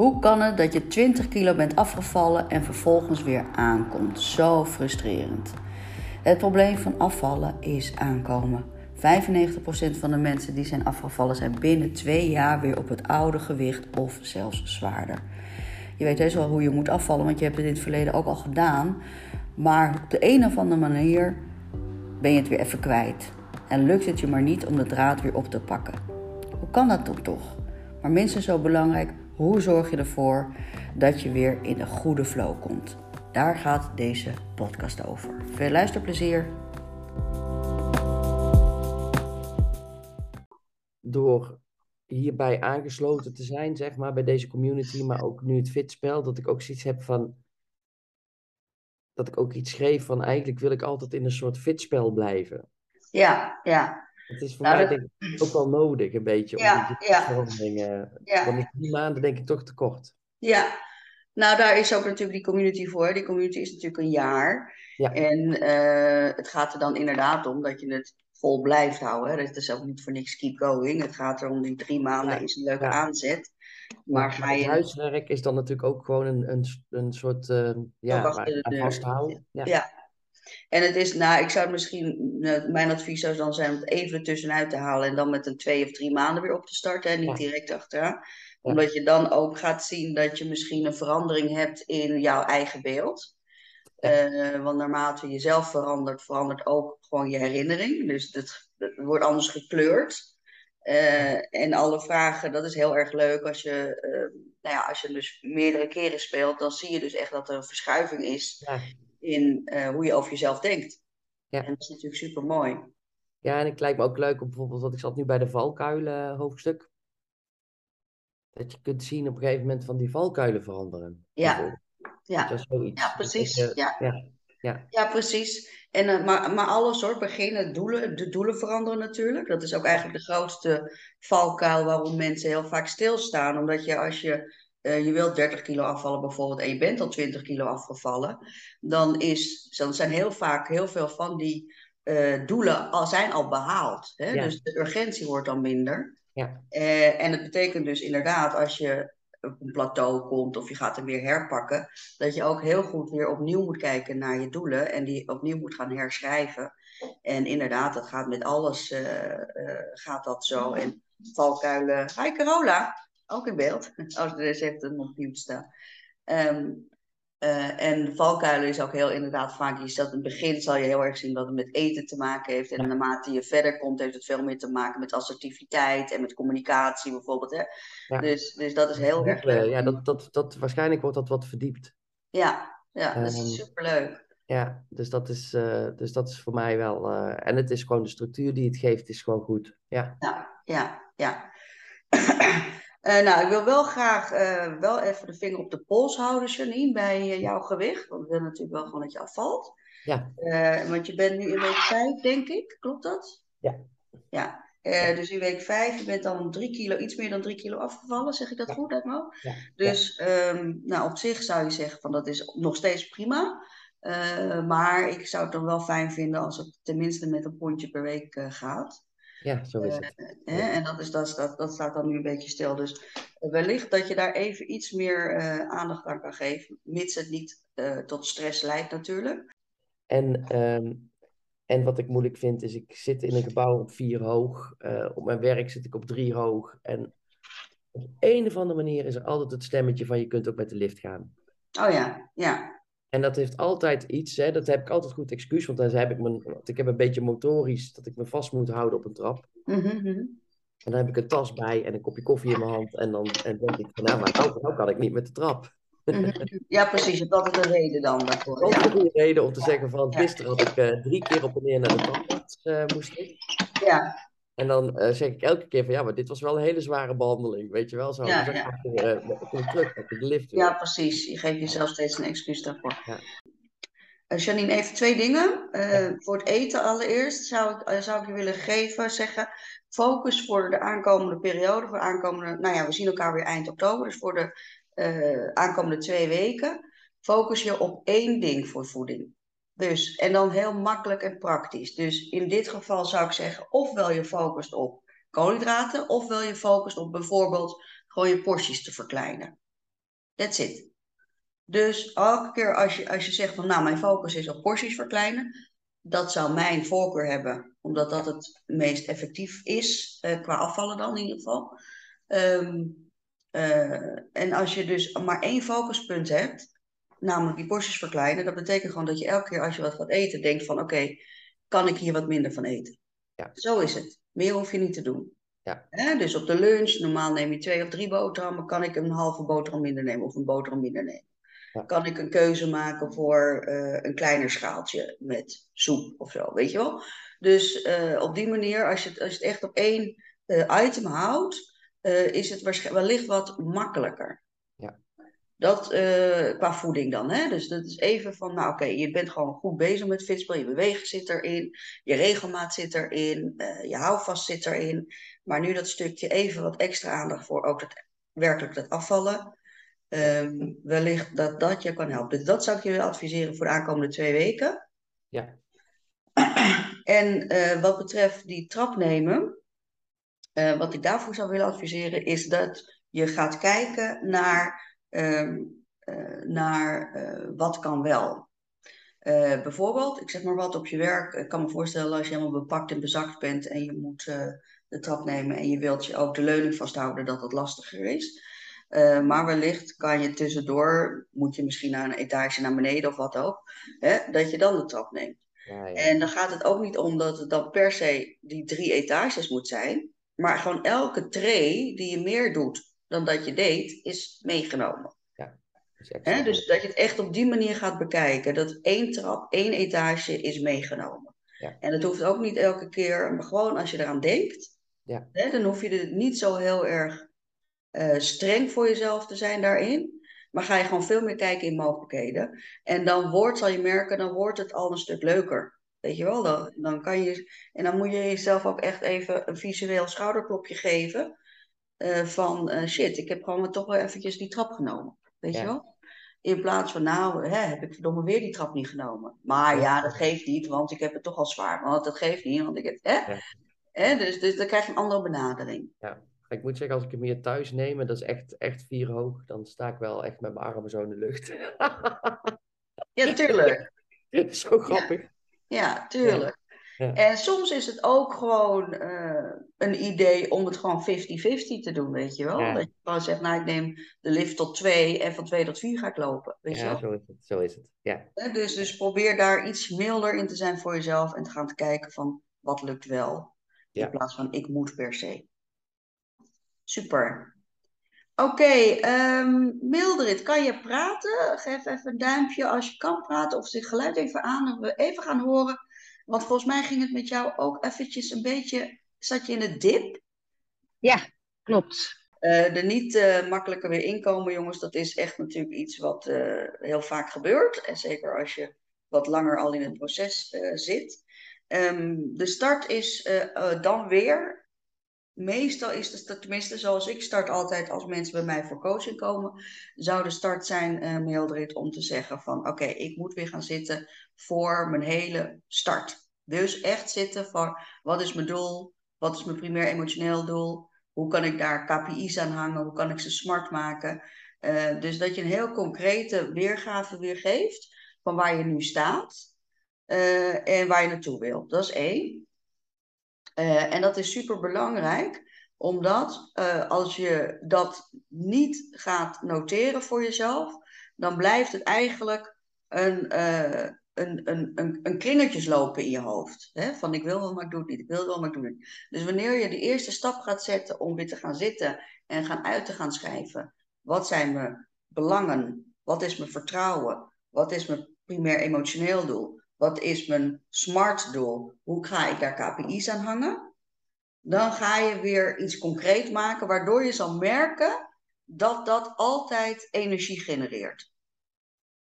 Hoe kan het dat je 20 kilo bent afgevallen en vervolgens weer aankomt? Zo frustrerend. Het probleem van afvallen is aankomen. 95% van de mensen die zijn afgevallen zijn binnen twee jaar weer op het oude gewicht of zelfs zwaarder. Je weet heus wel hoe je moet afvallen, want je hebt het in het verleden ook al gedaan. Maar op de een of andere manier ben je het weer even kwijt. En lukt het je maar niet om de draad weer op te pakken. Hoe kan dat toch? Maar minstens zo belangrijk, hoe zorg je ervoor dat je weer in de goede flow komt? Daar gaat deze podcast over. Veel luisterplezier. Door hierbij aangesloten te zijn, zeg maar, bij deze community, maar ook nu het fitspel, dat ik ook zoiets heb van. Dat ik ook iets schreef van eigenlijk wil ik altijd in een soort fitspel blijven. Ja, ja. Het is voor mij denk ik ook wel nodig, een beetje, ja, om die veranderingen. Ja. Want die maanden denk ik toch te kort. Ja, nou daar is ook natuurlijk die community voor. Die community is natuurlijk een jaar. Ja. En uh, het gaat er dan inderdaad om dat je het vol blijft houden. Dat is ook niet voor niks keep going. Het gaat erom die drie maanden ja. is een leuke aanzet. Maar ga je... huiswerk is dan natuurlijk ook gewoon een, een, een soort uh, ja, vasthouden. Ja. En het is, nou, ik zou misschien, mijn advies zou dan zijn om het even tussenuit te halen en dan met een twee of drie maanden weer op te starten en niet direct achteraan. Omdat je dan ook gaat zien dat je misschien een verandering hebt in jouw eigen beeld. Uh, want naarmate je zelf verandert, verandert ook gewoon je herinnering. Dus het, wordt anders gekleurd. Uh, en alle vragen, dat is heel erg leuk. Als je, uh, nou ja, als je dus meerdere keren speelt, dan zie je dus echt dat er een verschuiving is ja. In hoe je over jezelf denkt. Ja. En dat is natuurlijk super mooi. Ja, en het lijkt me ook leuk om bijvoorbeeld, wat ik zat nu bij de valkuilen hoofdstuk. Dat je kunt zien op een gegeven moment van die valkuilen veranderen. Ja. Ja. ja, precies. Ja. Ja. Ja. ja, precies. En, uh, maar, maar alles hoor, beginnen, doelen, de doelen veranderen natuurlijk. Dat is ook eigenlijk de grootste valkuil waarom mensen heel vaak stilstaan. Omdat je als je, uh, je wilt 30 kilo afvallen bijvoorbeeld en je bent al 20 kilo afgevallen. Dan, is, dan zijn heel vaak heel veel van die uh, doelen al, zijn al behaald. Hè? Ja. Dus de urgentie wordt dan minder. Ja. en het betekent dus inderdaad als je op een plateau komt of je gaat hem weer herpakken, dat je ook heel goed weer opnieuw moet kijken naar je doelen en die opnieuw moet gaan herschrijven. En inderdaad, dat gaat met alles, gaat dat zo. En valkuilen. Hi Carola, ook in beeld. Als er eens heeft een opnieuw staan. Um, uh, en valkuilen is ook heel inderdaad vaak, je dat in het begin zal je heel erg zien dat het met eten te maken heeft. En naarmate je verder komt, heeft het veel meer te maken met assertiviteit en met communicatie bijvoorbeeld. Hè? Ja. Dus, dus dat is heel erg leuk. Ja, dat, dat, dat, waarschijnlijk wordt dat wat verdiept. Ja, ja dat is um, superleuk. Ja, dus dat is, uh, dus dat is voor mij wel. Uh, en het is gewoon de structuur die het geeft, is gewoon goed. Ja, ja, ja. ja. Uh, nou, ik wil wel graag uh, wel even de vinger op de pols houden, Janine, bij uh, jouw gewicht. Want we willen natuurlijk wel gewoon dat je afvalt. Ja. want je bent nu in week 5, denk ik. Klopt dat? Ja. Ja. dus in week 5, je bent dan drie kilo, iets meer dan 3 kilo afgevallen. Zeg ik dat ja. goed, Edmo? Ja. Dus um, nou, op zich zou je zeggen van dat is nog steeds prima. maar ik zou het dan wel fijn vinden als het tenminste met een pondje per week gaat. Ja, zo is het. Uh, hè? En dat, is, dat, dat, dat staat dan nu een beetje stil. Dus wellicht dat je daar even iets meer uh, aandacht aan kan geven, mits het niet uh, tot stress leidt natuurlijk. En, um, en wat ik moeilijk vind is, ik zit in een gebouw op vier hoog. op mijn werk zit ik op drie hoog. En op een of andere manier is er altijd het stemmetje van je kunt ook met de lift gaan. Oh ja, ja. En dat heeft altijd iets, hè, dat heb ik altijd goed excuus, want dan heb ik, mijn, want ik heb een beetje motorisch dat ik me vast moet houden op een trap. Mm -hmm. En dan heb ik een tas bij en een kopje koffie in mijn hand. En dan en denk ik van, nou, maar nou, nou kan ik niet met de trap. -hmm. Ja, precies. Hebt altijd een reden dan daarvoor. Altijd een goede reden om te zeggen van, gisteren had ik uh, drie keer op en neer naar de tandarts uh, moest ik. Ja. En dan uh, zeg ik elke keer van, ja, maar dit was wel een hele zware behandeling, weet je wel. Zo, ja, dan ja. ik uh, kom terug, de lift weer. Ja, precies. Je geeft jezelf steeds een excuus daarvoor. Ja. Uh, Janine, even twee dingen. Ja. Voor het eten allereerst zou ik, zou ik je willen geven, zeggen, focus voor de aankomende periode, voor de aankomende, nou ja, we zien elkaar weer eind oktober, dus voor de aankomende twee weken, focus je op één ding voor voeding. Dus, en dan heel makkelijk en praktisch. Dus in dit geval zou ik zeggen, ofwel je focust op koolhydraten, ofwel je focust op bijvoorbeeld gewoon je porties te verkleinen. That's it. Dus elke keer als je, als je zegt van nou, mijn focus is op porties verkleinen, dat zou mijn voorkeur hebben, omdat dat het meest effectief is, uh, qua afvallen dan in ieder geval. Um, uh, en als je dus maar één focuspunt hebt, namelijk die porties verkleinen, dat betekent gewoon dat je elke keer als je wat gaat eten, denkt van oké, okay, kan ik hier wat minder van eten? Ja. Zo is het. Meer hoef je niet te doen. Ja. dus op de lunch, normaal neem je twee of drie boterhammen, kan ik een halve boterham minder nemen of een boterham minder nemen. Ja. Kan ik een keuze maken voor uh, een kleiner schaaltje met soep of zo, weet je wel? Dus uh, op die manier, als je, het, als je het echt op één uh, item houdt, is het wellicht wat makkelijker. Dat qua voeding dan, hè? Dus dat is even van, nou oké, okay, je bent gewoon goed bezig met fitspel, je bewegen zit erin, je regelmaat zit erin, je houvast zit erin. Maar nu dat stukje even wat extra aandacht voor ook het, werkelijk dat afvallen. Um, wellicht dat dat je kan helpen. Dus dat zou ik je willen adviseren voor de aankomende twee weken. Ja. En uh, wat betreft die trap nemen, uh, wat ik daarvoor zou willen adviseren, is dat je gaat kijken naar, um, uh, naar wat kan wel. bijvoorbeeld, ik zeg maar wat op je werk. Ik kan me voorstellen als je helemaal bepakt en bezakt bent en je moet de trap nemen en je wilt je ook de leuning vasthouden, dat het lastiger is. Uh, maar wellicht kan je tussendoor, moet je misschien naar een etage naar beneden of wat ook, hè, dat je dan de trap neemt. Ja, ja. En dan gaat het ook niet om dat het dan per se die drie etages moet zijn, maar gewoon elke tray die je meer doet dan dat je deed, is meegenomen. Ja, dus dat je het echt op die manier gaat bekijken, dat één trap, één etage is meegenomen. Ja. En dat hoeft ook niet elke keer, maar gewoon als je eraan denkt, ja. dan hoef je er niet zo heel erg uh, streng voor jezelf te zijn daarin. Maar ga je gewoon veel meer kijken in mogelijkheden. En dan wordt, zal je merken, dan wordt het al een stuk leuker. Weet je wel, dan, dan kan je. En dan moet je jezelf ook echt even een visueel schouderklopje geven. Uh, van uh, shit, ik heb gewoon toch wel eventjes die trap genomen. Weet je wel? In plaats van, nou, hè, heb ik verdomme weer die trap niet genomen. Maar ja, dat geeft niet, want ik heb het toch al zwaar. Want dat geeft niet, want ik heb. Hè? Ja. Hè? Dus, dus dan krijg je een andere benadering. Ja. Ik moet zeggen, als ik hem hier thuis neem, dat is echt, echt vier hoog, dan sta ik wel echt met mijn armen zo in de lucht. ja, tuurlijk. zo grappig. Ja, tuurlijk. Ja. En soms is het ook gewoon uh, een idee om het gewoon 50-50 te doen, weet je wel. Dat je gewoon zegt, nou ik neem de lift tot 2 en van 2 tot 4 ga ik lopen. Weet ja, je wel? zo is het. Zo is het. Ja. Dus, dus probeer daar iets milder in te zijn voor jezelf en te gaan te kijken van wat lukt wel. In plaats van ik moet per se. Super. Oké, okay, um, Mildred, kan je praten? Geef even een duimpje als je kan praten of zich geluid even aan en we even gaan horen. Want volgens mij ging het met jou ook eventjes een beetje, zat je in het dip? Ja, klopt. Uh, er niet uh, makkelijker weer inkomen, jongens, dat is echt natuurlijk iets wat uh, heel vaak gebeurt. En zeker als je wat langer al in het proces zit. Um, de start is dan weer meestal is het, tenminste zoals ik start altijd als mensen bij mij voor coaching komen, zou de start zijn, uh, Mildred, om te zeggen van oké, ik moet weer gaan zitten voor mijn hele start. Dus echt zitten voor wat is mijn doel, wat is mijn primair emotioneel doel, hoe kan ik daar KPI's aan hangen, hoe kan ik ze smart maken. Uh, dus dat je een heel concrete weergave weer geeft van waar je nu staat uh, en waar je naartoe wil. Dat is één. Uh, en dat is super belangrijk, omdat uh, als je dat niet gaat noteren voor jezelf, dan blijft het eigenlijk een, uh, een, een, een, een kringetjes lopen in je hoofd. Hè? Van ik wil wel, maar ik doe het niet. Ik wil wel, maar ik doe het niet. Dus wanneer je de eerste stap gaat zetten om weer te gaan zitten en gaan uit te gaan schrijven. Wat zijn mijn belangen? Wat is mijn vertrouwen? Wat is mijn primair emotioneel doel? Wat is mijn smart doel? Hoe ga ik daar KPI's aan hangen? Dan ga je weer iets concreet maken, waardoor je zal merken dat dat altijd energie genereert.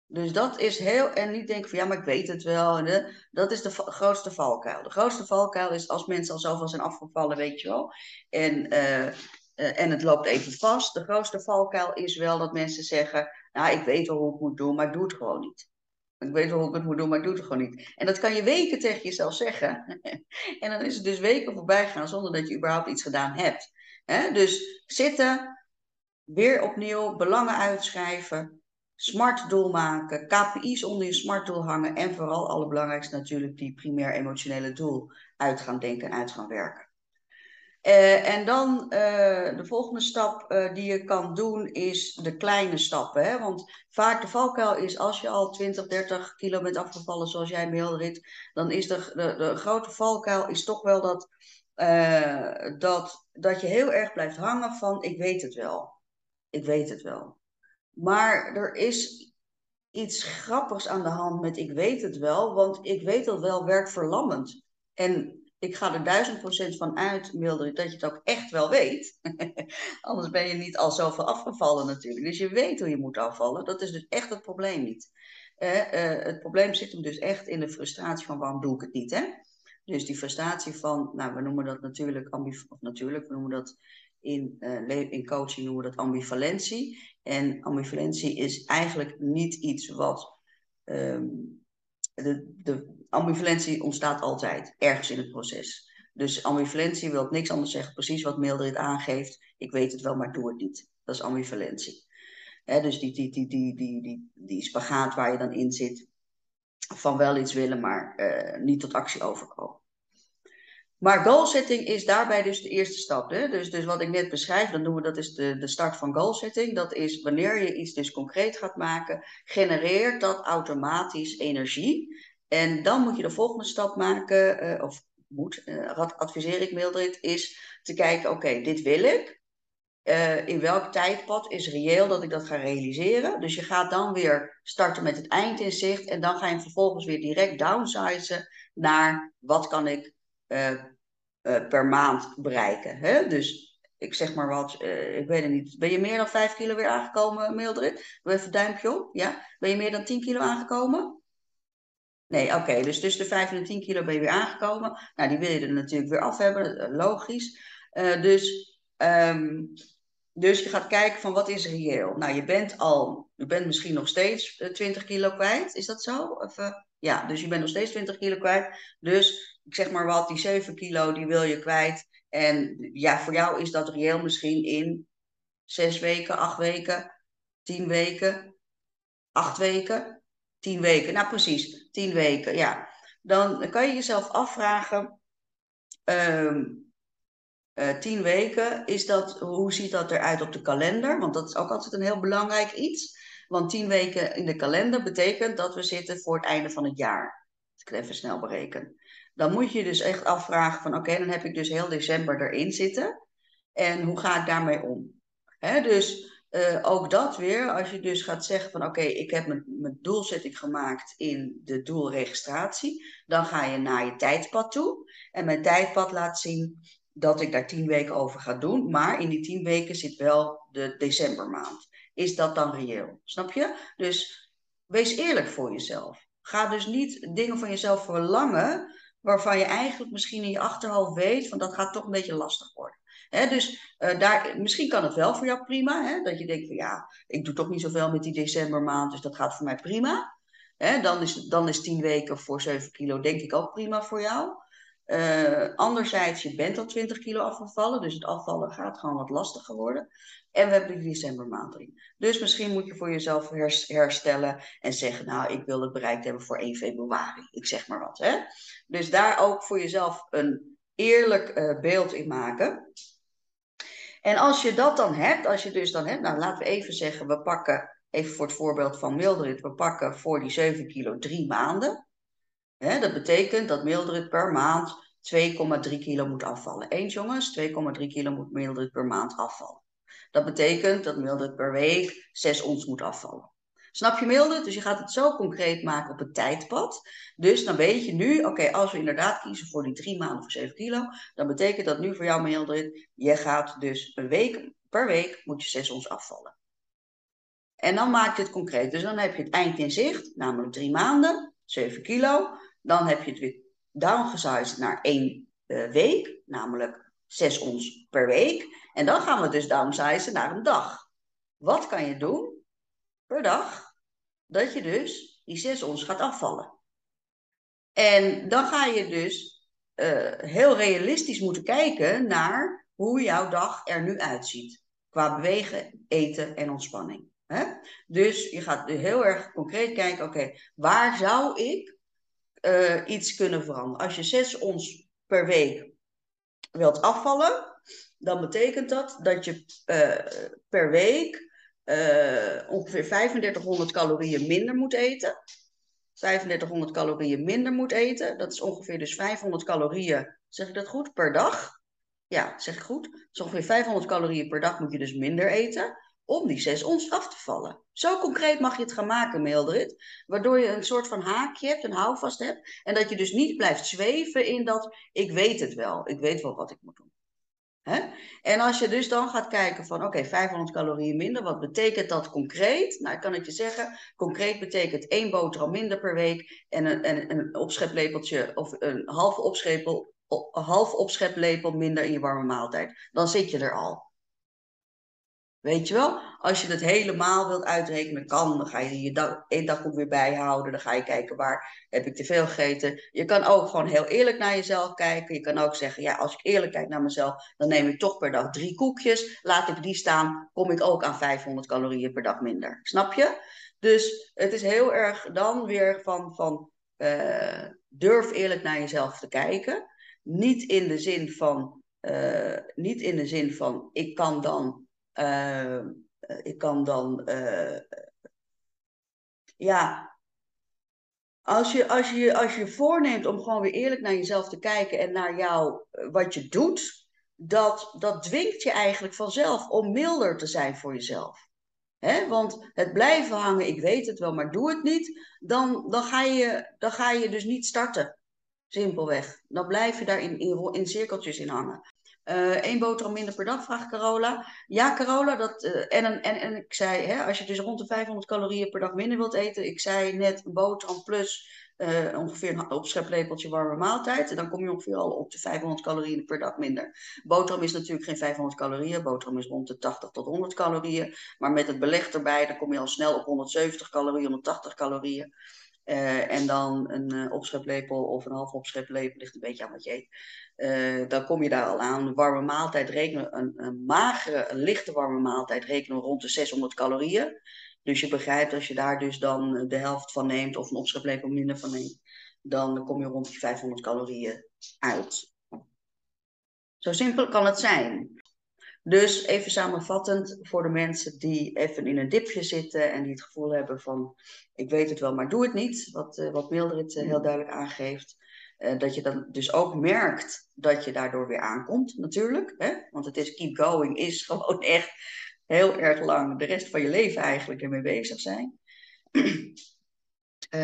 Dus dat is heel, en niet denken van ja, maar ik weet het wel. En dat is de grootste valkuil. De grootste valkuil is als mensen al zoveel zijn afgevallen, weet je wel. En, uh, uh, en het loopt even vast. De grootste valkuil is wel dat mensen zeggen, nou ik weet wel hoe ik moet doen, maar ik doe het gewoon niet. Ik weet wel hoe ik het moet doen, maar ik doe het gewoon niet. En dat kan je weken tegen jezelf zeggen. en dan is het dus weken voorbij gaan zonder dat je überhaupt iets gedaan hebt. dus zitten, weer opnieuw belangen uitschrijven, smart doel maken, KPI's onder je smart doel hangen en vooral allerbelangrijkste natuurlijk die primair emotionele doel uit gaan denken en uit gaan werken. Uh, en dan uh, de volgende stap uh, die je kan doen is de kleine stappen. Hè? Want vaak de valkuil is als je al 20, 30 kilo bent afgevallen zoals jij Mildred, dan is de, de, de grote valkuil is toch wel dat, dat, dat je heel erg blijft hangen van ik weet het wel. Ik weet het wel. Maar er is iets grappigs aan de hand met ik weet het wel, want ik weet het wel werkt verlammend. En ik ga er duizend procent van uit, Mildred, dat je het ook echt wel weet. Anders ben je niet al zoveel afgevallen natuurlijk. Dus je weet hoe je moet afvallen. Dat is dus echt het probleem niet. Uh, uh, het probleem zit hem dus echt in de frustratie van waarom doe ik het niet, hè? Dus die frustratie van, nou, we noemen dat natuurlijk, of natuurlijk, we noemen dat in, uh, in coaching noemen we dat ambivalentie. En ambivalentie is eigenlijk niet iets wat um, de, de ambivalentie ontstaat altijd, ergens in het proces. Dus ambivalentie wil niks anders zeggen, precies wat Mildred aangeeft. Ik weet het wel, maar doe het niet. Dat is ambivalentie. dus die, die, die, die, die, die, die spagaat waar je dan in zit, van wel iets willen, maar uh, niet tot actie overkomen. Maar goalsetting is daarbij dus de eerste stap. Hè? Dus, dus wat ik net beschrijf, dan doen we dat is de, de start van goalsetting. Dat is wanneer je iets dus concreet gaat maken, genereert dat automatisch energie. En dan moet je de volgende stap maken, uh, of moet, uh, adviseer ik Mildred, is te kijken, oké, dit wil ik. Uh, in welk tijdpad is reëel dat ik dat ga realiseren? Dus je gaat dan weer starten met het eind in zicht en dan ga je vervolgens weer direct downsizen naar wat kan ik per maand bereiken. Hè? Dus ik zeg maar wat, ik weet het niet. Ben je meer dan 5 kilo weer aangekomen, Mildred? Even een duimpje op. Ja? Ben je meer dan 10 kilo aangekomen? Nee, oké. Dus tussen de 5 en de 10 kilo ben je weer aangekomen. Nou, die wil je er natuurlijk weer af hebben, eh, logisch. Uh, dus, um, dus je gaat kijken van wat is reëel. Nou, je bent al, je bent misschien nog steeds 20 kilo kwijt. Is dat zo? Of, ja, dus je bent nog steeds 20 kilo kwijt. Dus ik zeg maar wat, die 7 kilo die wil je kwijt. En ja, voor jou is dat reëel misschien in 6 weken, 8 weken, 10 weken, 8 weken. Tien weken, nou precies, tien weken, ja. Dan kan je jezelf afvragen, um, uh, tien weken, is dat, hoe ziet dat eruit op de kalender? Want dat is ook altijd een heel belangrijk iets. Want tien weken in de kalender betekent dat we zitten voor het einde van het jaar. Als ik even snel bereken. Dan moet je dus echt afvragen van oké, dan heb ik dus heel december erin zitten. En hoe ga ik daarmee om? Dus uh, ook dat weer, als je dus gaat zeggen van oké, ik heb mijn, mijn doelzetting gemaakt in de doelregistratie, dan ga je naar je tijdpad toe. En mijn tijdpad laat zien dat ik daar tien weken over ga doen, maar in die tien weken zit wel de decembermaand. Is dat dan reëel? Snap je? Dus wees eerlijk voor jezelf. Ga dus niet dingen van jezelf verlangen waarvan je eigenlijk misschien in je achterhoofd weet van dat gaat toch een beetje lastig worden dus uh, daar, misschien kan het wel voor jou prima. dat je denkt van ja, ik doe toch niet zoveel met die decembermaand, dus dat gaat voor mij prima. dan, is, dan is 10 weken voor 7 kilo denk ik ook prima voor jou. Uh, anderzijds, je bent al 20 kilo afgevallen, dus het afvallen gaat gewoon wat lastiger worden. En we hebben die decembermaand erin. Dus misschien moet je voor jezelf herstellen en zeggen, nou, ik wil het bereikt hebben voor 1 februari. Ik zeg maar wat. Hè? Dus daar ook voor jezelf een eerlijk uh, beeld in maken. En als je dat dan hebt, als je dus dan hebt, nou laten we even zeggen, we pakken, even voor het voorbeeld van Mildred, we pakken voor die 7 kilo drie maanden. dat betekent dat Mildred per maand 2,3 kilo moet afvallen. Eens jongens, 2,3 kilo moet Mildred per maand afvallen. Dat betekent dat Mildred per week 6 ons moet afvallen. Snap je Milde? Dus je gaat het zo concreet maken op het tijdpad. Dus dan weet je nu, oké, als we inderdaad kiezen voor die drie maanden voor 7 kilo, dan betekent dat nu voor jou Mildred, je gaat dus een week, per week moet je 6 ons afvallen. En dan maak je het concreet. Dus dan heb je het eind in zicht, namelijk drie maanden, 7 kilo. Dan heb je het weer downgezized naar één uh, week, namelijk 6 ons per week. En dan gaan we dus downsizen naar een dag. Wat kan je doen per dag, dat je dus die 6 ons gaat afvallen. En dan ga je dus uh, heel realistisch moeten kijken naar hoe jouw dag er nu uitziet. qua bewegen, eten en ontspanning. Hè? Dus je gaat heel erg concreet kijken, oké, waar zou ik uh, iets kunnen veranderen? Als je 6 ons per week wilt afvallen, dan betekent dat dat je uh, per week uh, ongeveer 3500 calorieën minder moet eten. 3500 calorieën minder moet eten. Dat is ongeveer dus 500 calorieën, zeg ik dat goed, per dag. Ja, zeg ik goed. Dus ongeveer 500 calorieën per dag moet je dus minder eten om die 6 ons af te vallen. Zo concreet mag je het gaan maken, Mildred. Waardoor je een soort van haakje hebt, een houvast hebt. En dat je dus niet blijft zweven in dat ik weet het wel. Ik weet wel wat ik moet doen. En als je dus dan gaat kijken van oké, 500 calorieën minder, wat betekent dat concreet? Nou, ik kan het je zeggen, concreet betekent één boterham minder per week en een, en een opscheplepeltje of een halve, opschepel, half opscheplepel minder in je warme maaltijd. Dan zit je er al. Weet je wel? Als je het helemaal wilt uitrekenen, kan. Dan ga je je dag, één dag ook weer bijhouden. Dan ga je kijken waar heb ik te veel gegeten. Je kan ook gewoon heel eerlijk naar jezelf kijken. Je kan ook zeggen, ja, als ik eerlijk kijk naar mezelf, dan neem ik toch per dag drie koekjes. Laat ik die staan, kom ik ook aan 500 calorieën per dag minder. Snap je? Dus het is heel erg dan weer van, van uh, durf eerlijk naar jezelf te kijken. Niet in de zin van, uh, niet in de zin van, ik kan dan uh, ik kan dan, uh, ja, als je, als, je, als je voorneemt om gewoon weer eerlijk naar jezelf te kijken en naar jou, wat je doet, dat, dat dwingt je eigenlijk vanzelf om milder te zijn voor jezelf. Want het blijven hangen, ik weet het wel, maar doe het niet, dan, dan, ga, je, dan ga je dus niet starten. Simpelweg. Dan blijf je daar in, in, in cirkeltjes in hangen. Eén uh, boterham minder per dag, vraagt Carola. Ja, Carola, dat, uh, en, en, en ik zei, hè, als je dus rond de 500 calorieën per dag minder wilt eten, ik zei net een boterham plus uh, ongeveer een opscheplepeltje warme maaltijd. En dan kom je ongeveer al op de 500 calorieën per dag minder. Boterham is natuurlijk geen 500 calorieën. Boterham is rond de 80 tot 100 calorieën. Maar met het beleg erbij, dan kom je al snel op 170 calorieën, 180 calorieën. Uh, en dan een uh, opscheplepel of een half opscheplepel, ligt een beetje aan wat je eet. Uh, dan kom je daar al aan. Een warme maaltijd rekenen, een, een, magere, lichte warme maaltijd rekenen rond de 600 calorieën. Dus je begrijpt, als je daar dus dan de helft van neemt of een opscheplepel minder van neemt, dan kom je rond die 500 calorieën uit. Zo simpel kan het zijn. Dus even samenvattend voor de mensen die even in een dipje zitten en die het gevoel hebben van ik weet het wel, maar doe het niet. Wat, uh, wat Mildred uh, heel duidelijk aangeeft. Uh, dat je dan dus ook merkt dat je daardoor weer aankomt, natuurlijk. Hè? Want het is keep going, is gewoon echt heel erg lang de rest van je leven eigenlijk ermee bezig zijn.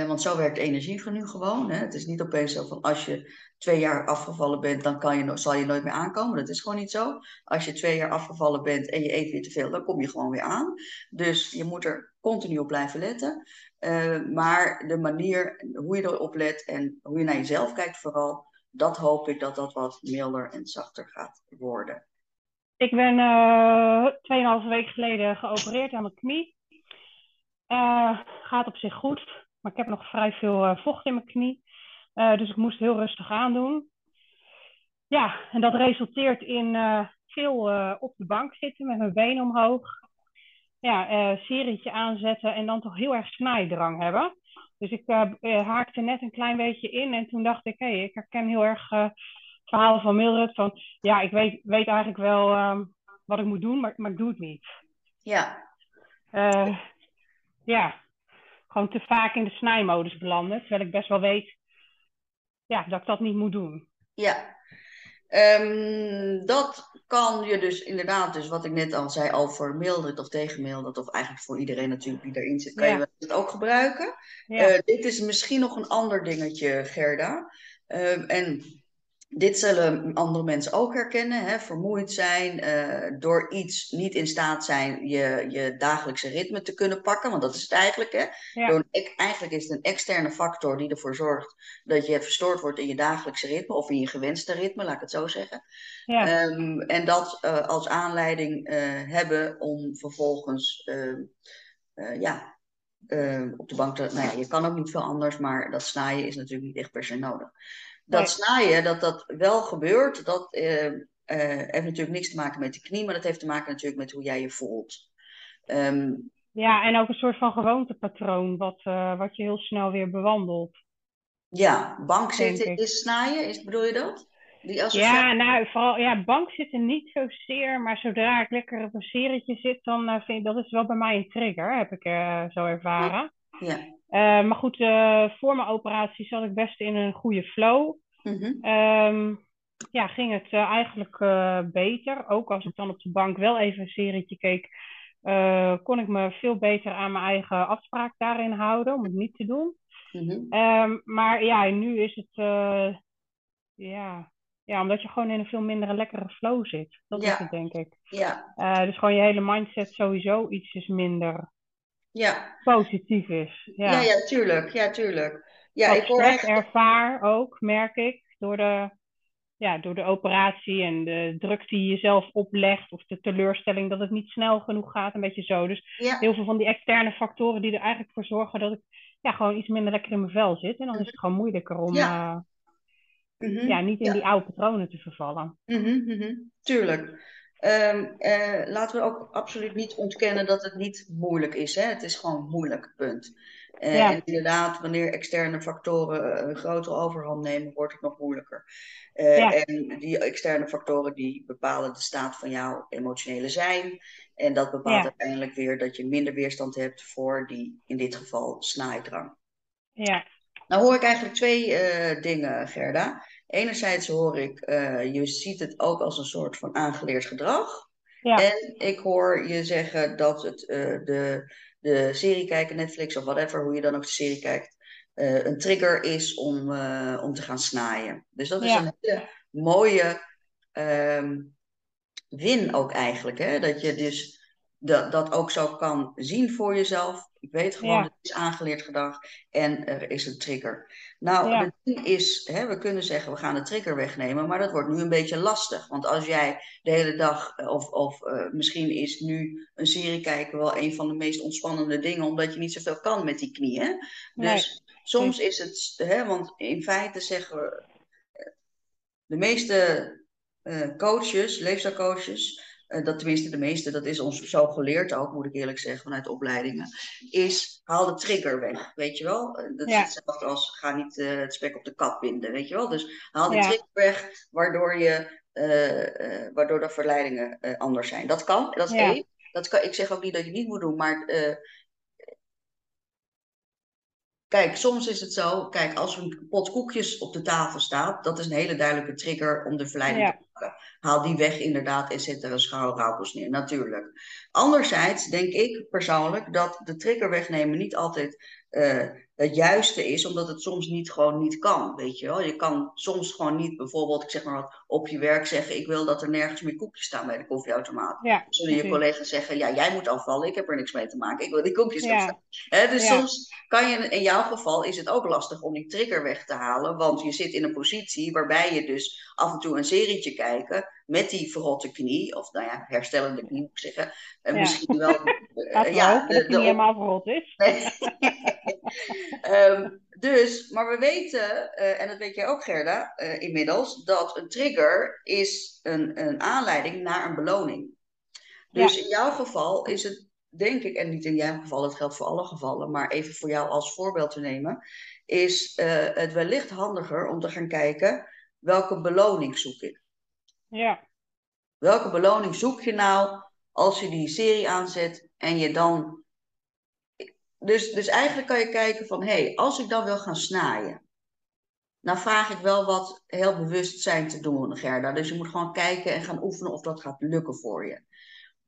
Want zo werkt energie nu gewoon. Hè? Het is niet opeens zo van als je twee jaar afgevallen bent, dan kan je, zal je nooit meer aankomen. Dat is gewoon niet zo. Als je twee jaar afgevallen bent en je eet weer te veel, dan kom je gewoon weer aan. Dus je moet er continu op blijven letten. Uh, maar de manier hoe je erop let en hoe je naar jezelf kijkt vooral, dat hoop ik dat dat wat milder en zachter gaat worden. Ik ben uh, 2,5 weken geleden geopereerd aan mijn knie. Uh, gaat op zich goed. Maar ik heb nog vrij veel vocht in mijn knie. Uh, dus ik moest heel rustig aandoen. Ja, en dat resulteert in uh, veel op de bank zitten met mijn benen omhoog. Ja, serietje aanzetten en dan toch heel erg snijdrang hebben. Dus ik haakte net een klein beetje in en toen dacht ik, hé, hey, ik herken heel erg het verhaal van Mildred van, ja, ik weet, weet eigenlijk wel um, wat ik moet doen, maar, maar ik doe het niet. Ja. ja, gewoon te vaak in de snijmodus belanden. Terwijl ik best wel weet ja, dat ik dat niet moet doen. Ja, um, dat kan je dus inderdaad, dus wat ik net al zei over Mildred of Mildred, of eigenlijk voor iedereen natuurlijk die erin zit, kan ja. je het ook gebruiken. Ja. Uh, dit is misschien nog een ander dingetje, Gerda. Uh, en dit zullen andere mensen ook herkennen. Hè? Vermoeid zijn, uh, door iets niet in staat zijn je, je dagelijkse ritme te kunnen pakken. Want dat is het eigenlijk. Hè? Ja. Door een, eigenlijk is het een externe factor die ervoor zorgt dat je verstoord wordt in je dagelijkse ritme. Of in je gewenste ritme, laat ik het zo zeggen. Ja. Um, en dat uh, als aanleiding uh, hebben om vervolgens ja, op de bank te... Nou ja, je kan ook niet veel anders, maar dat snijden is natuurlijk niet echt per se nodig dat snijden, dat dat wel gebeurt, dat, uh, uh, heeft natuurlijk niks te maken met de knie, maar dat heeft te maken natuurlijk met hoe jij je voelt. Ehm, ja, en ook een soort van gewoontepatroon, wat, uh, wat je heel snel weer bewandelt. Ja, bankzitten is snijden, is, bedoel je dat? Die ja, nou, vooral ja, bankzitten niet zozeer, maar zodra ik lekker op een serietje zit, dan uh, vind ik dat is wel bij mij een trigger, heb ik zo ervaren. Ja. Maar goed, voor mijn operatie zat ik best in een goede flow. Mm ja, ging het uh, eigenlijk beter. Ook als ik dan op de bank wel even een serietje keek, kon ik me veel beter aan mijn eigen afspraak daarin houden om het niet te doen. Mm-hmm. Um, maar ja, nu is het, ja, ja, omdat je gewoon in een veel mindere lekkere flow zit. Dat ja. is het, denk ik. Ja. dus gewoon je hele mindset sowieso iets is minder ja. positief is. Ja, ja, ja tuurlijk. Ja, tuurlijk. Ja, Wat ik hoor echt... ervaar ook, merk ik, door de ja, door de operatie en de druk die je jezelf oplegt, of de teleurstelling dat het niet snel genoeg gaat, een beetje zo. Dus Ja. heel veel van die externe factoren die er eigenlijk voor zorgen dat ik ja, gewoon iets minder lekker in mijn vel zit. En dan is het gewoon moeilijker om Ja. eh, Mhm. ja, niet in Ja. die oude patronen te vervallen. Mhm, mhm. Tuurlijk. Eh, laten we ook absoluut niet ontkennen dat het niet moeilijk is. Hè? Het is gewoon moeilijk, punt. Eh, Ja. En inderdaad, wanneer externe factoren eh, een grotere overhand nemen, wordt het nog moeilijker. Ja. En die externe factoren die bepalen de staat van jouw emotionele zijn. En dat bepaalt Ja. uiteindelijk weer dat je minder weerstand hebt voor die, in dit geval, snaaidrang. Ja, Nou hoor ik eigenlijk twee dingen, Gerda. Enerzijds hoor ik, eh, je ziet het ook als een soort van aangeleerd gedrag. ja, En ik hoor je zeggen dat het eh, de, de serie kijken, Netflix of whatever, hoe je dan ook de serie kijkt, eh, een trigger is om, om te gaan snaaien. Dus dat is Ja. een hele mooie ehm, win ook eigenlijk. Hè? Dat je dus dat, dat ook zo kan zien voor jezelf. Ik weet gewoon, Ja. het is aangeleerd gedrag en er is een trigger. Nou, Ja. is, hè, we kunnen zeggen we gaan de trigger wegnemen, maar dat wordt nu een beetje lastig. Want als jij de hele dag, eh, of, of eh, misschien is nu een serie kijken wel een van de meest ontspannende dingen, omdat je niet zoveel kan met die knieën. Dus soms is het, hè, want in feite zeggen we, eh, de meeste eh, coaches, leefstijlcoaches, dat tenminste de meeste, dat is ons zo geleerd ook, moet ik eerlijk zeggen, vanuit de opleidingen, is haal de trigger weg, weet je wel? Eh, Dat Ja. is hetzelfde als ga niet eh, het spek op de kat binden, weet je wel? Dus haal Ja. trigger weg, waardoor, je, eh, eh, waardoor de verleidingen eh, anders zijn. Dat kan, dat is Ja. één. Dat kan, ik zeg ook niet dat je het niet moet doen, maar eh, Kijk, soms is het zo, kijk, als er een pot koekjes op de tafel staat, dat is een hele duidelijke trigger om de verleiding Ja. Haal die weg inderdaad en zet er neer, natuurlijk. Anderzijds denk ik persoonlijk dat de trigger wegnemen niet altijd eh, het juiste is, omdat het soms niet gewoon niet kan, weet je wel. Je kan soms gewoon niet bijvoorbeeld, ik zeg maar wat, op je werk zeggen, ik wil dat er nergens meer koekjes staan bij de koffieautomaat. ja, Zullen je collega's zeggen, ja, jij moet afvallen, ik heb er niks mee te maken, ik wil die koekjes Ja. opstaan. Hè, dus Ja. soms kan je, in jouw geval is het ook lastig om die trigger weg te halen, want je zit in een positie waarbij je dus af en toe een serietje kijken met die verrotte knie, of nou ja, herstellende knie moet ik zeggen, en Ja. misschien wel, eh, ja, de, de niet helemaal verrot is. Ehm, dus, maar we weten, eh, en dat weet jij ook Gerda, eh, inmiddels, dat een trigger is een, een aanleiding naar een beloning. Dus in jouw geval is het, denk ik, en niet in jouw geval, dat geldt voor alle gevallen, maar even voor jou als voorbeeld te nemen, is eh, het wellicht handiger om te gaan kijken welke beloning zoek ik. Ja, Welke beloning zoek je nou als je die serie aanzet en je dan. Dus, dus eigenlijk kan je kijken van, hé, hey, als ik dan wil gaan snaaien, dan vraag ik wel wat heel bewust zijn te doen, Gerda. Dus je moet gewoon kijken en gaan oefenen of dat gaat lukken voor je.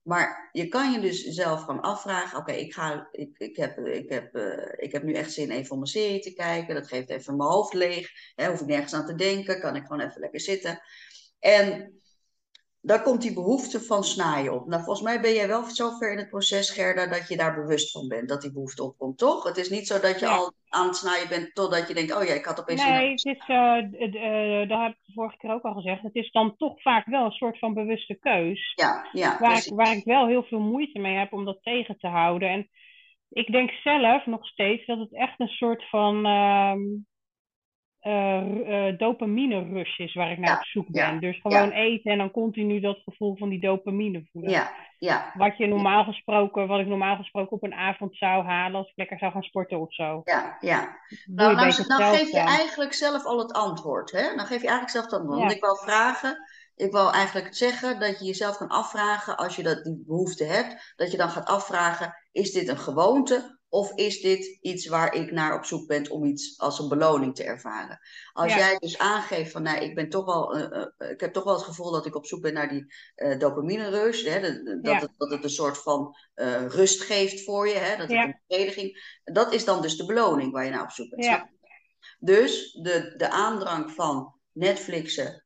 Maar je kan je dus zelf gaan afvragen, oké, ik ga, ik, ik, heb, ik, heb, eh, ik heb nu echt zin even om een serie te kijken. Dat geeft even mijn hoofd leeg. Hè, hoef ik nergens aan te denken, kan ik gewoon even lekker zitten. En daar komt die behoefte van snaaien op. Nou, volgens mij ben jij wel zover in het proces, Gerda, dat je daar bewust van bent, dat die behoefte opkomt, toch? Het is niet zo dat je Ja. al aan het snaaien bent totdat je denkt, oh ja, ik had opeens... nee, het is, eh, eh, dat heb ik de vorige keer ook al gezegd. Het is dan toch vaak wel een soort van bewuste keus. Ja, ja, Waar precies. ik, waar ik wel heel veel moeite mee heb om dat tegen te houden. En ik denk zelf nog steeds dat het echt een soort van. ehm, uh, dopamine rush is waar ik naar Ja, op zoek ja, ben. Dus gewoon eten en dan continu dat gevoel van die dopamine voelen. Ja, ja, Wat je normaal gesproken, wat ik normaal gesproken op een avond zou halen als ik lekker zou gaan sporten of zo. ja, ja. Nou, nou, geef je eigenlijk zelf al het antwoord. Hè? Dan geef je eigenlijk zelf het antwoord. Want ik wou vragen, ik wou eigenlijk zeggen dat je jezelf kan afvragen als je dat, die behoefte hebt, dat je dan gaat afvragen, is dit een gewoonte of is dit iets waar ik naar op zoek ben om iets als een beloning te ervaren? Als Ja. jij dus aangeeft van, nou, ik ben toch wel, eh, eh, ik heb toch wel het gevoel dat ik op zoek ben naar die eh dopamine rush, hè? de- de- dat, het, dat het een soort van rust geeft voor je, hè? dat het een bevrediging, dat is dan dus de beloning waar je naar op zoek bent. Dus de, de aandrang van Netflixen,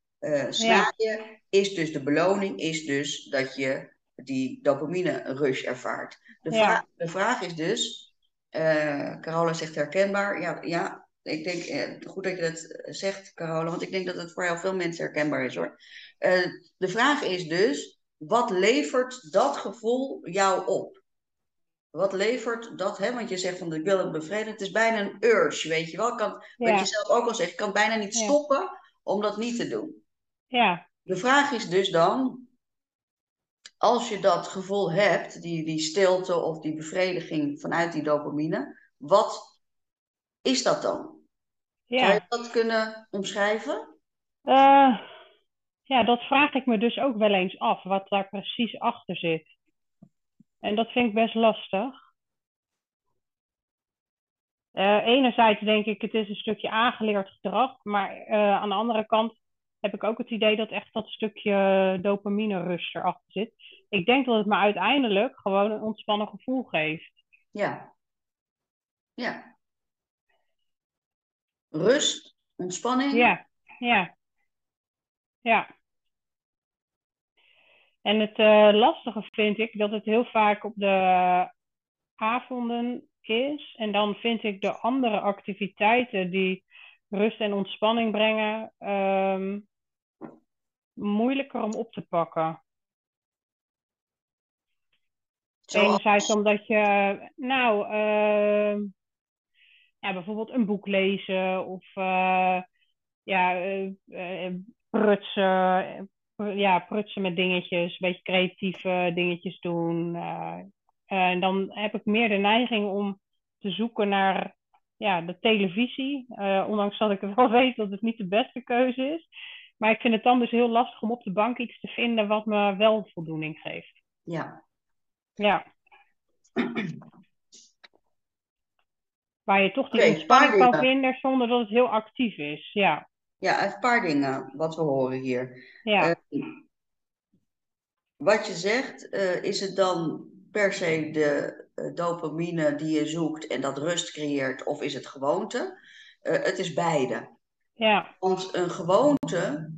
snaaien, is dus de beloning, is dus dat je die dopamine rush ervaart. De, Ja. vraag, de vraag is dus, eh Carola zegt herkenbaar, ja, ja ik denk, eh, goed dat je dat zegt Carola, want ik denk dat het voor heel veel mensen herkenbaar is hoor. Eh, de vraag is dus, wat levert dat gevoel jou op? Wat levert dat, hè? Want je zegt van ik wil het bevredigen. Het is bijna een urge, weet je wel. Ik Kan, Wat Ja. je zelf ook al zegt, ik kan bijna niet Ja. stoppen om dat niet te doen. Ja, De vraag is dus dan, als je dat gevoel hebt, die, die stilte of die bevrediging vanuit die dopamine, wat is dat dan? Zou ja. je dat kunnen omschrijven? Eh, ja, dat vraag ik me dus ook wel eens af, wat daar precies achter zit. En dat vind ik best lastig. Eh, enerzijds denk ik, het is een stukje aangeleerd gedrag, maar eh, aan de andere kant heb ik ook het idee dat echt dat stukje dopamine rush erachter zit. Ik denk dat het me uiteindelijk gewoon een ontspannen gevoel geeft. Ja. Ja. Rust, ontspanning. Ja, ja. Ja. En het eh, lastige vind ik dat het heel vaak op de avonden is. En dan vind ik de andere activiteiten die rust en ontspanning brengen, ehm, moeilijker om op te pakken. Zoals- Enerzijds omdat je, nou, ehm, ja, bijvoorbeeld een boek lezen of eh, ja, eh, eh, prutsen, ja, prutsen met dingetjes, een beetje creatieve dingetjes doen. en dan heb ik meer de neiging om te zoeken naar ja, de televisie, ondanks dat ik wel weet dat het niet de beste keuze is. Maar ik vind het dan dus heel lastig om op de bank iets te vinden wat me wel voldoening geeft. Ja. Ja. Waar je toch die ontspanning paar kan vinden zonder dat het heel actief is. Ja, Ja, een paar dingen wat we horen hier. ja, Eh, wat je zegt, eh, is het dan per se de eh, dopamine die je zoekt en dat rust creëert, of is het gewoonte? Het is beide. Ja, Want een gewoonte,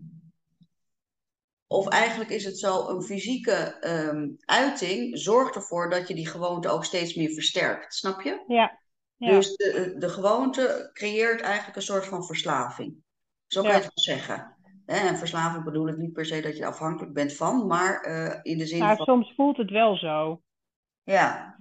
of eigenlijk is het zo, een fysieke ehm, uiting zorgt ervoor dat je die gewoonte ook steeds meer versterkt. Snap je? ja, ja, Dus de, de gewoonte creëert eigenlijk een soort van verslaving. Zo kan je Ja. het wel zeggen. En verslaving bedoel ik niet per se dat je afhankelijk bent van, maar eh, in de zin maar van. soms voelt het wel zo. Ja,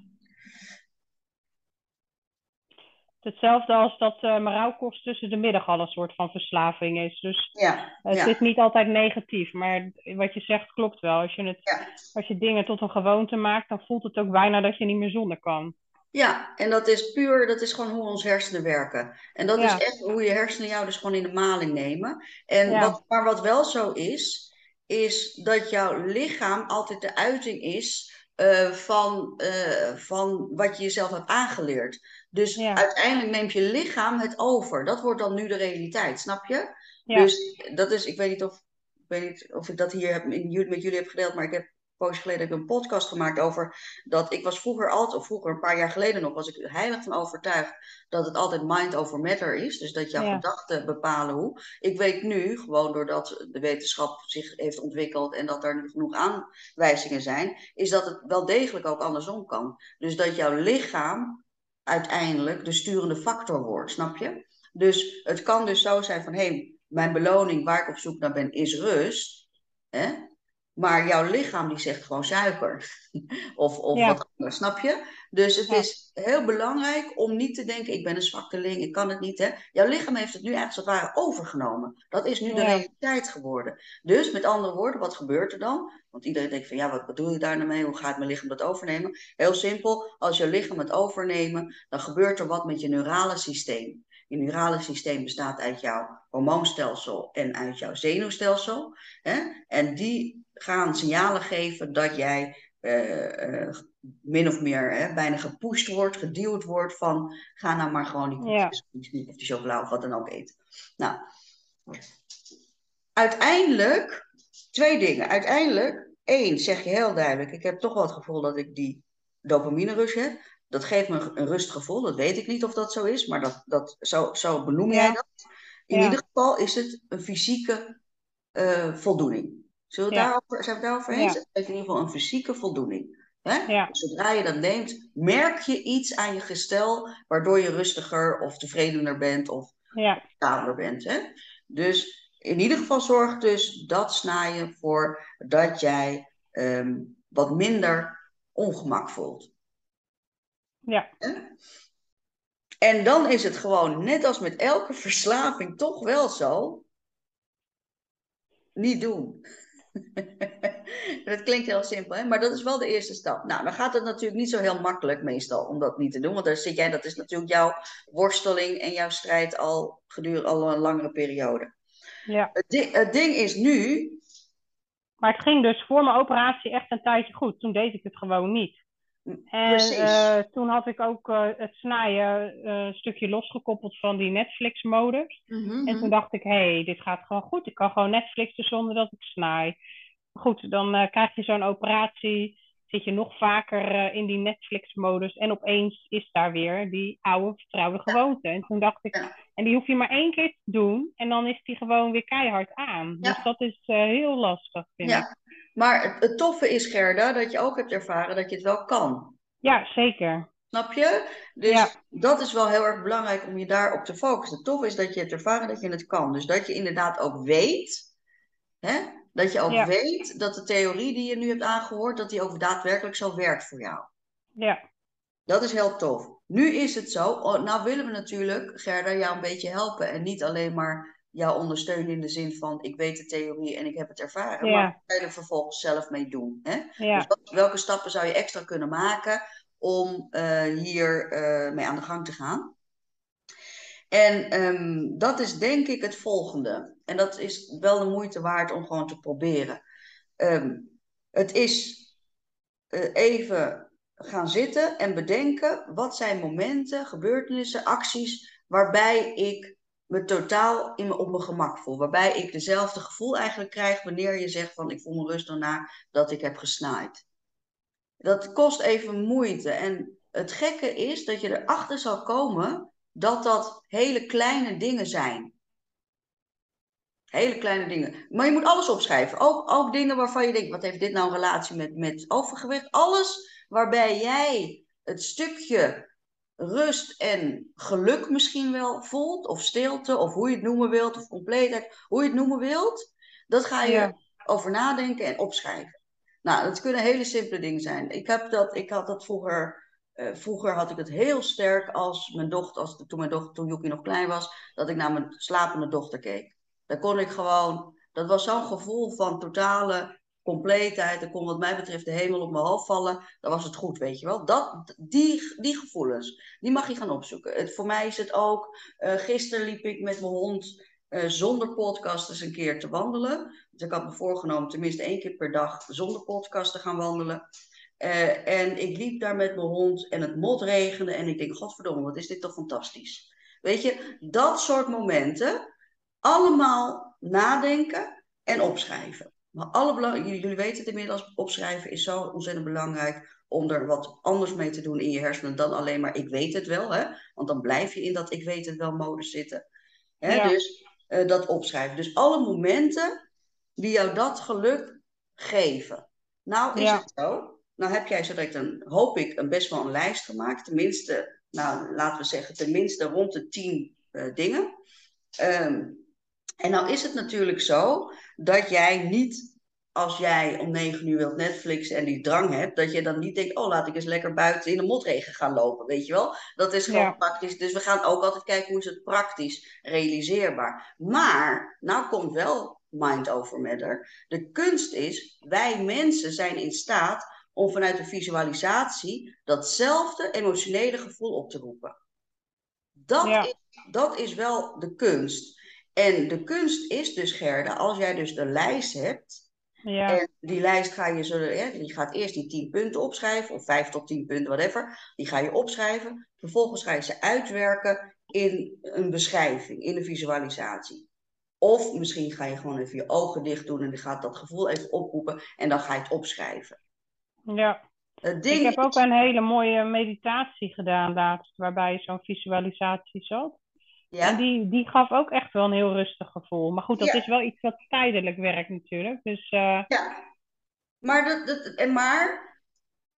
Hetzelfde als dat rouwkost tussen de middag al een soort van verslaving is. Dus ja, het ja, is niet altijd negatief, maar wat je zegt klopt wel. Als je, het, ja. als je dingen tot een gewoonte maakt, dan voelt het ook bijna dat je niet meer zonder kan. Ja, en dat is puur, dat is gewoon hoe onze hersenen werken. En dat Ja. is echt hoe je hersenen jou dus gewoon in de maling nemen. En wat, maar wat wel zo is, is dat jouw lichaam altijd de uiting is eh, van, eh, van wat je jezelf hebt aangeleerd. Dus Ja. uiteindelijk neemt je lichaam het over. Dat wordt dan nu de realiteit, snap je? Ja, Dus dat is, ik weet niet of, ik weet niet of ik dat hier heb, in, met jullie heb gedeeld, maar ik heb een poosje geleden heb ik een podcast gemaakt over dat ik was vroeger altijd, of vroeger een paar jaar geleden nog, was ik heilig van overtuigd dat het altijd mind over matter is. Dus dat jouw Ja. gedachten bepalen hoe. Ik weet nu, gewoon doordat de wetenschap zich heeft ontwikkeld en dat er nu genoeg aanwijzingen zijn, is dat het wel degelijk ook andersom kan. Dus dat jouw lichaam uiteindelijk de sturende factor wordt, snap je? Dus het kan dus zo zijn van, hé, mijn beloning waar ik op zoek naar ben is rust. Maar jouw lichaam die zegt gewoon suiker. of of Ja. wat anders, snap je? Dus het Ja. is heel belangrijk om niet te denken, ik ben een zwakkeling, ik kan het niet. Hè? Jouw lichaam heeft het nu echt als het ware overgenomen. Dat is nu de realiteit geworden. Dus met andere woorden, wat gebeurt er dan? Want iedereen denkt van, ja, wat bedoel je daar nou mee? Hoe gaat mijn lichaam dat overnemen? Heel simpel, als je lichaam het overnemen, dan gebeurt er wat met je neurale systeem. Je neurale systeem bestaat uit jouw hormoonstelsel en uit jouw zenuwstelsel. Hè? En die gaan signalen geven dat jij eh, eh, min of meer hè, bijna gepusht wordt, geduwd wordt van ga nou maar gewoon die koekjes of die chocola of wat dan ook eten. Nou, uiteindelijk, twee dingen. Uiteindelijk, één, zeg je heel duidelijk, ik heb toch wel het gevoel dat ik die dopamine rush heb. Dat geeft me een rustgevoel, dat weet ik niet of dat zo is, maar dat, dat, zo, zo benoem jij Ja. dat. In Ja. ieder geval is het een fysieke eh, voldoening. Zullen we Ja. daarover, zijn we het daarover eens? Het geeft in ieder geval een fysieke voldoening. Hè? Dus zodra je dat neemt, merk je iets aan je gestel, waardoor je rustiger of tevredener bent of Ja, bent. Hè? Dus in ieder geval zorg dus dat snijden voor dat jij ehm, wat minder ongemak voelt. Ja? En dan is het gewoon, net als met elke verslaving, toch wel zo. Niet doen. dat klinkt heel simpel, hè? maar dat is wel de eerste stap. Nou, dan gaat het natuurlijk niet zo heel makkelijk meestal om dat niet te doen. Want daar zit jij, dat is natuurlijk jouw worsteling en jouw strijd al gedurende al een langere periode. ja. Het, het ding is nu, Maar het ging dus voor mijn operatie echt een tijdje goed. Toen deed ik het gewoon niet. En precies. eh, toen had ik ook eh, het snijden eh, een stukje losgekoppeld van die Netflix-modus. Mhm, En toen dacht ik, hé, hey, dit gaat gewoon goed. Ik kan gewoon Netflixen zonder dat ik snij. Goed, dan krijg je zo'n operatie. Zit je nog vaker in die Netflix-modus. En opeens is daar weer die oude vertrouwde gewoonte. En toen dacht ik, Ja. en die hoef je maar één keer te doen. En dan is die gewoon weer keihard aan. Ja. Dus dat is heel lastig, vind ik. Maar het, het toffe is, Gerda, dat je ook hebt ervaren dat je het wel kan. Ja, zeker. Snap je? Dus Ja. dat is wel heel erg belangrijk om je daarop te focussen. Het tof is dat je hebt ervaren dat je het kan. Dus dat je inderdaad ook weet, hè? dat je ook Ja. weet dat de theorie die je nu hebt aangehoord, dat die ook daadwerkelijk zo werkt voor jou. Ja, Dat is heel tof. Nu is het zo, oh, nou willen we natuurlijk, Gerda, jou een beetje helpen. En niet alleen maar jou ondersteunen in de zin van, ik weet de theorie en ik heb het ervaren. Ja. Maar wat ga je er vervolgens zelf mee doen? Hè? ja, Dus wat- welke stappen zou je extra kunnen maken om eh, hier eh, mee aan de gang te gaan? En ehm, dat is denk ik het volgende. En dat is wel de moeite waard om gewoon te proberen. Ehm, het is eh, even gaan zitten en bedenken wat zijn momenten, gebeurtenissen, acties waarbij ik me totaal in op mijn gemak voel. Waarbij ik dezelfde gevoel eigenlijk krijg wanneer je zegt van ik voel me rustig na dat ik heb gesnaaid. Dat kost even moeite. En het gekke is dat je erachter zal komen dat dat hele kleine dingen zijn. Hele kleine dingen. Maar je moet alles opschrijven. Ook, ook dingen waarvan je denkt, wat heeft dit nou een relatie met, met overgewicht? Alles waarbij jij het stukje rust en geluk misschien wel voelt. Of stilte, of hoe je het noemen wilt. Of compleetheid, hoe je het noemen wilt. Dat ga je Ja. over nadenken en opschrijven. Nou, dat kunnen hele simpele dingen zijn. Ik, heb dat, ik had dat vroeger... eh, vroeger had ik het heel sterk als mijn dochter, als, toen mijn dochter, toen Joekie nog klein was, dat ik naar mijn slapende dochter keek. Daar kon ik gewoon, dat was zo'n gevoel van totale compleetheid. Er kon wat mij betreft de hemel op mijn hoofd vallen. Dan was het goed, weet je wel. Dat, die, die gevoelens, die mag je gaan opzoeken. Voor mij is het ook, eh gisteren liep ik met mijn hond eh, zonder podcast eens een keer te wandelen. Dus ik had me voorgenomen tenminste één keer per dag zonder podcast te gaan wandelen. Eh, en ik liep daar met mijn hond en het motregende. En ik denk, godverdomme, wat is dit toch fantastisch. Weet je, dat soort momenten allemaal nadenken en opschrijven. Maar alle jullie, weten het inmiddels, opschrijven is zo ontzettend belangrijk om er wat anders mee te doen in je hersenen dan alleen maar ik weet het wel. Hè? Want dan blijf je in dat ik weet het wel modus zitten. Hè? Ja. Dus eh, dat opschrijven. Dus alle momenten die jou dat geluk geven. Nou is Ja. het zo. Nou heb jij zo direct een, hoop ik, een best wel een lijst gemaakt. Tenminste, nou laten we zeggen, tenminste rond de tien eh, dingen. Ehm, en nou is het natuurlijk zo dat jij niet als jij om negen uur wilt Netflix en die drang hebt, dat je dan niet denkt, oh laat ik eens lekker buiten in de motregen gaan lopen, weet je wel? Dat is gewoon Ja. praktisch. Dus we gaan ook altijd kijken hoe is het praktisch realiseerbaar. Maar, nou komt wel mind over matter. De kunst is, wij mensen zijn in staat om vanuit de visualisatie datzelfde emotionele gevoel op te roepen. Dat, Ja. is, dat is wel de kunst. En de kunst is dus, Gerda, als jij dus de lijst hebt, Ja, en die lijst ga je zo, hè, je gaat eerst die 10 punten opschrijven, of 5 tot 10 punten, whatever. Die ga je opschrijven. Vervolgens ga je ze uitwerken in een beschrijving, in een visualisatie. Of misschien ga je gewoon even je ogen dicht doen en dan gaat dat gevoel even oproepen en dan ga je het opschrijven. ja. Het ding Ik heb is- ook een hele mooie meditatie gedaan laatst, waarbij zo'n visualisatie zat. En ja, die, die gaf ook echt wel een heel rustig gevoel. Maar goed, dat Ja. is wel iets wat tijdelijk werkt natuurlijk. Dus, eh, ja. Maar, dat, dat, en maar,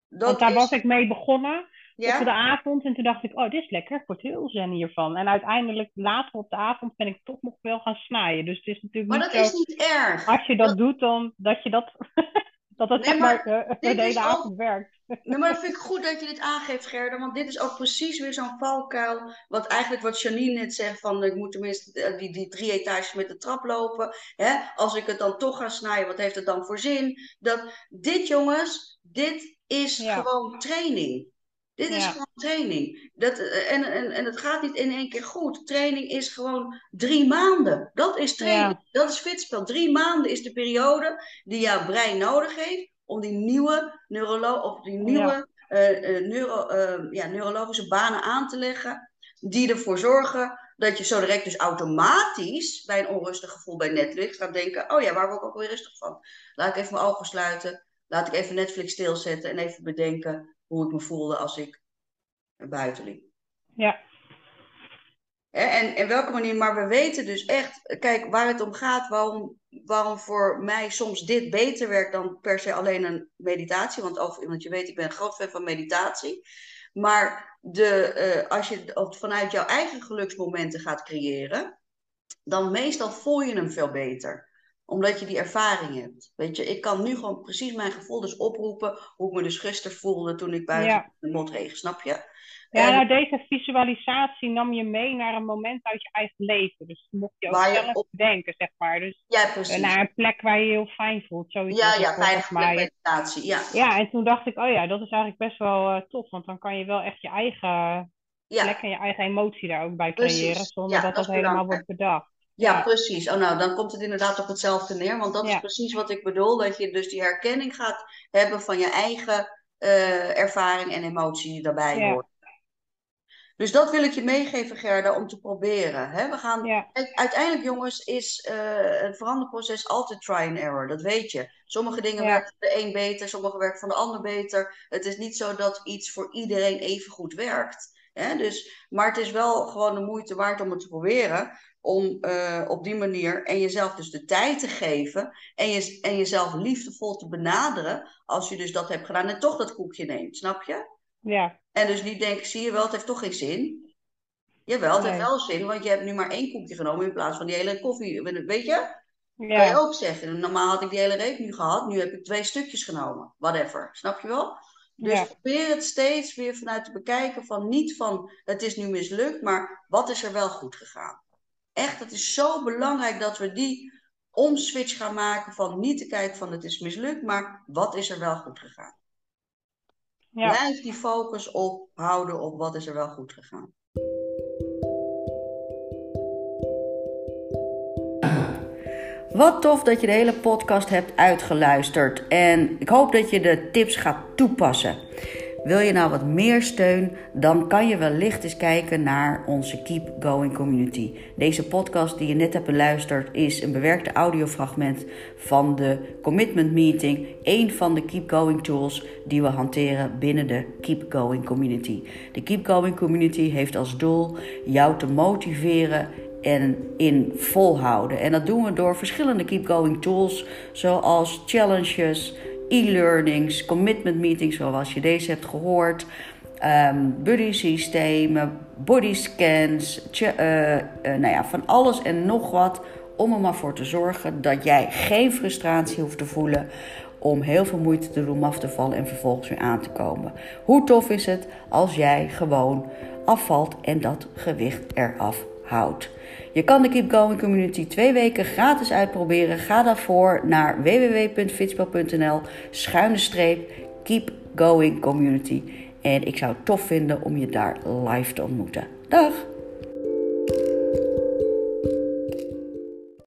dat want daar is, was ik mee begonnen ja, op de avond. En toen dacht ik, oh, dit is lekker. Ik word heel zen hiervan. En uiteindelijk, later op de avond, ben ik toch nog wel gaan snijden. Dus het is natuurlijk maar niet dat zo, is niet erg. als je dat doet, dan dat je dat, dat het Nee, maar, maar de hele ook- avond werkt. Nee, maar dat vind ik goed dat je dit aangeeft, Gerda. Want dit is ook precies weer zo'n valkuil. Wat eigenlijk wat Janine net zegt: van ik moet tenminste eh, die, die drie etages met de trap lopen. Hè? Als ik het dan toch ga snijden, wat heeft het dan voor zin? Dat, dit, jongens, dit is Ja. gewoon training. Dit is Ja. gewoon training. Dat, eh, en, en, en het gaat niet in één keer goed. Training is gewoon drie maanden. Dat is training. Dat is fitspel. Drie maanden is de periode die jouw brein nodig heeft om die nieuwe, neurolo of die nieuwe eh, eh, neuro, ja, neurologische banen aan te leggen. Die ervoor zorgen dat je zo direct dus automatisch bij een onrustig gevoel bij Netflix gaat denken: Oh ja, waar word ik ook weer rustig van? Laat ik even mijn ogen sluiten. Laat ik even Netflix stilzetten en even bedenken hoe ik me voelde als ik buiten liep. Ja, En, en welke manier, maar we weten dus echt, kijk, waar het om gaat, waarom, waarom voor mij soms dit beter werkt dan per se alleen een meditatie. Want, over, want je weet, ik ben een groot fan van meditatie. Maar de, eh, als je het vanuit jouw eigen geluksmomenten gaat creëren, dan meestal voel je hem veel beter omdat je die ervaring hebt. Weet je, ik kan nu gewoon precies mijn gevoel dus oproepen. Hoe ik me dus gisteren voelde toen ik buiten Ja. de motregen, snap je? ja nou, deze visualisatie nam je mee naar een moment uit je eigen leven. Dus mocht je ook Waar je zelf op- denken, zeg maar. Dus ja, eh, naar een plek waar je je heel fijn voelt. Zoiets ja, ja, veilige meditatie. Ja, Ja, en toen dacht ik, oh ja, dat is eigenlijk best wel eh, tof. Want dan kan je wel echt je eigen ja. plek en je eigen emotie daar ook bij creëren. Zonder Ja, dat dat helemaal wordt bedacht. Ja, precies. Oh, nou, dan komt het inderdaad op hetzelfde neer. Want dat is precies wat ik bedoel. Dat je dus die herkenning gaat hebben van je eigen eh, ervaring en emotie die daarbij Ja. hoort. Dus dat wil ik je meegeven, Gerda, om te proberen. Hè? We gaan, Ja, uiteindelijk, jongens, is eh het veranderproces altijd try and error. Dat weet je. Sommige dingen werken voor de een beter, sommige werken voor de ander beter. Het is niet zo dat iets voor iedereen even goed werkt. Hè? Dus, maar het is wel gewoon de moeite waard om het te proberen. Om eh, op die manier en jezelf dus de tijd te geven. En, je, en jezelf liefdevol te benaderen. Als je dus dat hebt gedaan en toch dat koekje neemt. Snap je? ja, En dus niet denken, zie je wel, het heeft toch geen zin. Jawel, het heeft wel zin, want je hebt nu maar één koekje genomen in plaats van die hele koffie. Weet je? Kan je ja, ook zeggen. Normaal had ik die hele reep nu gehad, nu heb ik twee stukjes genomen. Whatever, snap je wel? Dus ja, probeer het steeds weer vanuit te bekijken van niet van het is nu mislukt, maar wat is er wel goed gegaan? Echt, het is zo belangrijk dat we die omswitch gaan maken van niet te kijken van het is mislukt, maar wat is er wel goed gegaan? ja. Blijf die focus op houden op wat is er wel goed gegaan. Wat tof dat je de hele podcast hebt uitgeluisterd. En ik hoop dat je de tips gaat toepassen. Wil je nou wat meer steun? Dan kan je wellicht eens kijken naar onze Keep Going community. Deze podcast die je net hebt beluisterd is een bewerkte audiofragment van de Commitment Meeting. Een van de Keep Going tools die we hanteren binnen de Keep Going community. De Keep Going community heeft als doel jou te motiveren en in volhouden. En dat doen we door verschillende keep going tools, zoals challenges, e-learnings, commitment meetings, zoals je deze hebt gehoord, ehm, buddy systemen, body scans, eh, eh, nou ja, van alles en nog wat om er maar voor te zorgen dat jij geen frustratie hoeft te voelen om heel veel moeite te doen om af te vallen en vervolgens weer aan te komen. Hoe tof is het als jij gewoon afvalt en dat gewicht eraf houdt? Je kan de Keep Going Community twee weken gratis uitproberen. Ga daarvoor naar www.fitspel.nl schuine streep Keep Going Community. En ik zou het tof vinden om je daar live te ontmoeten. Dag!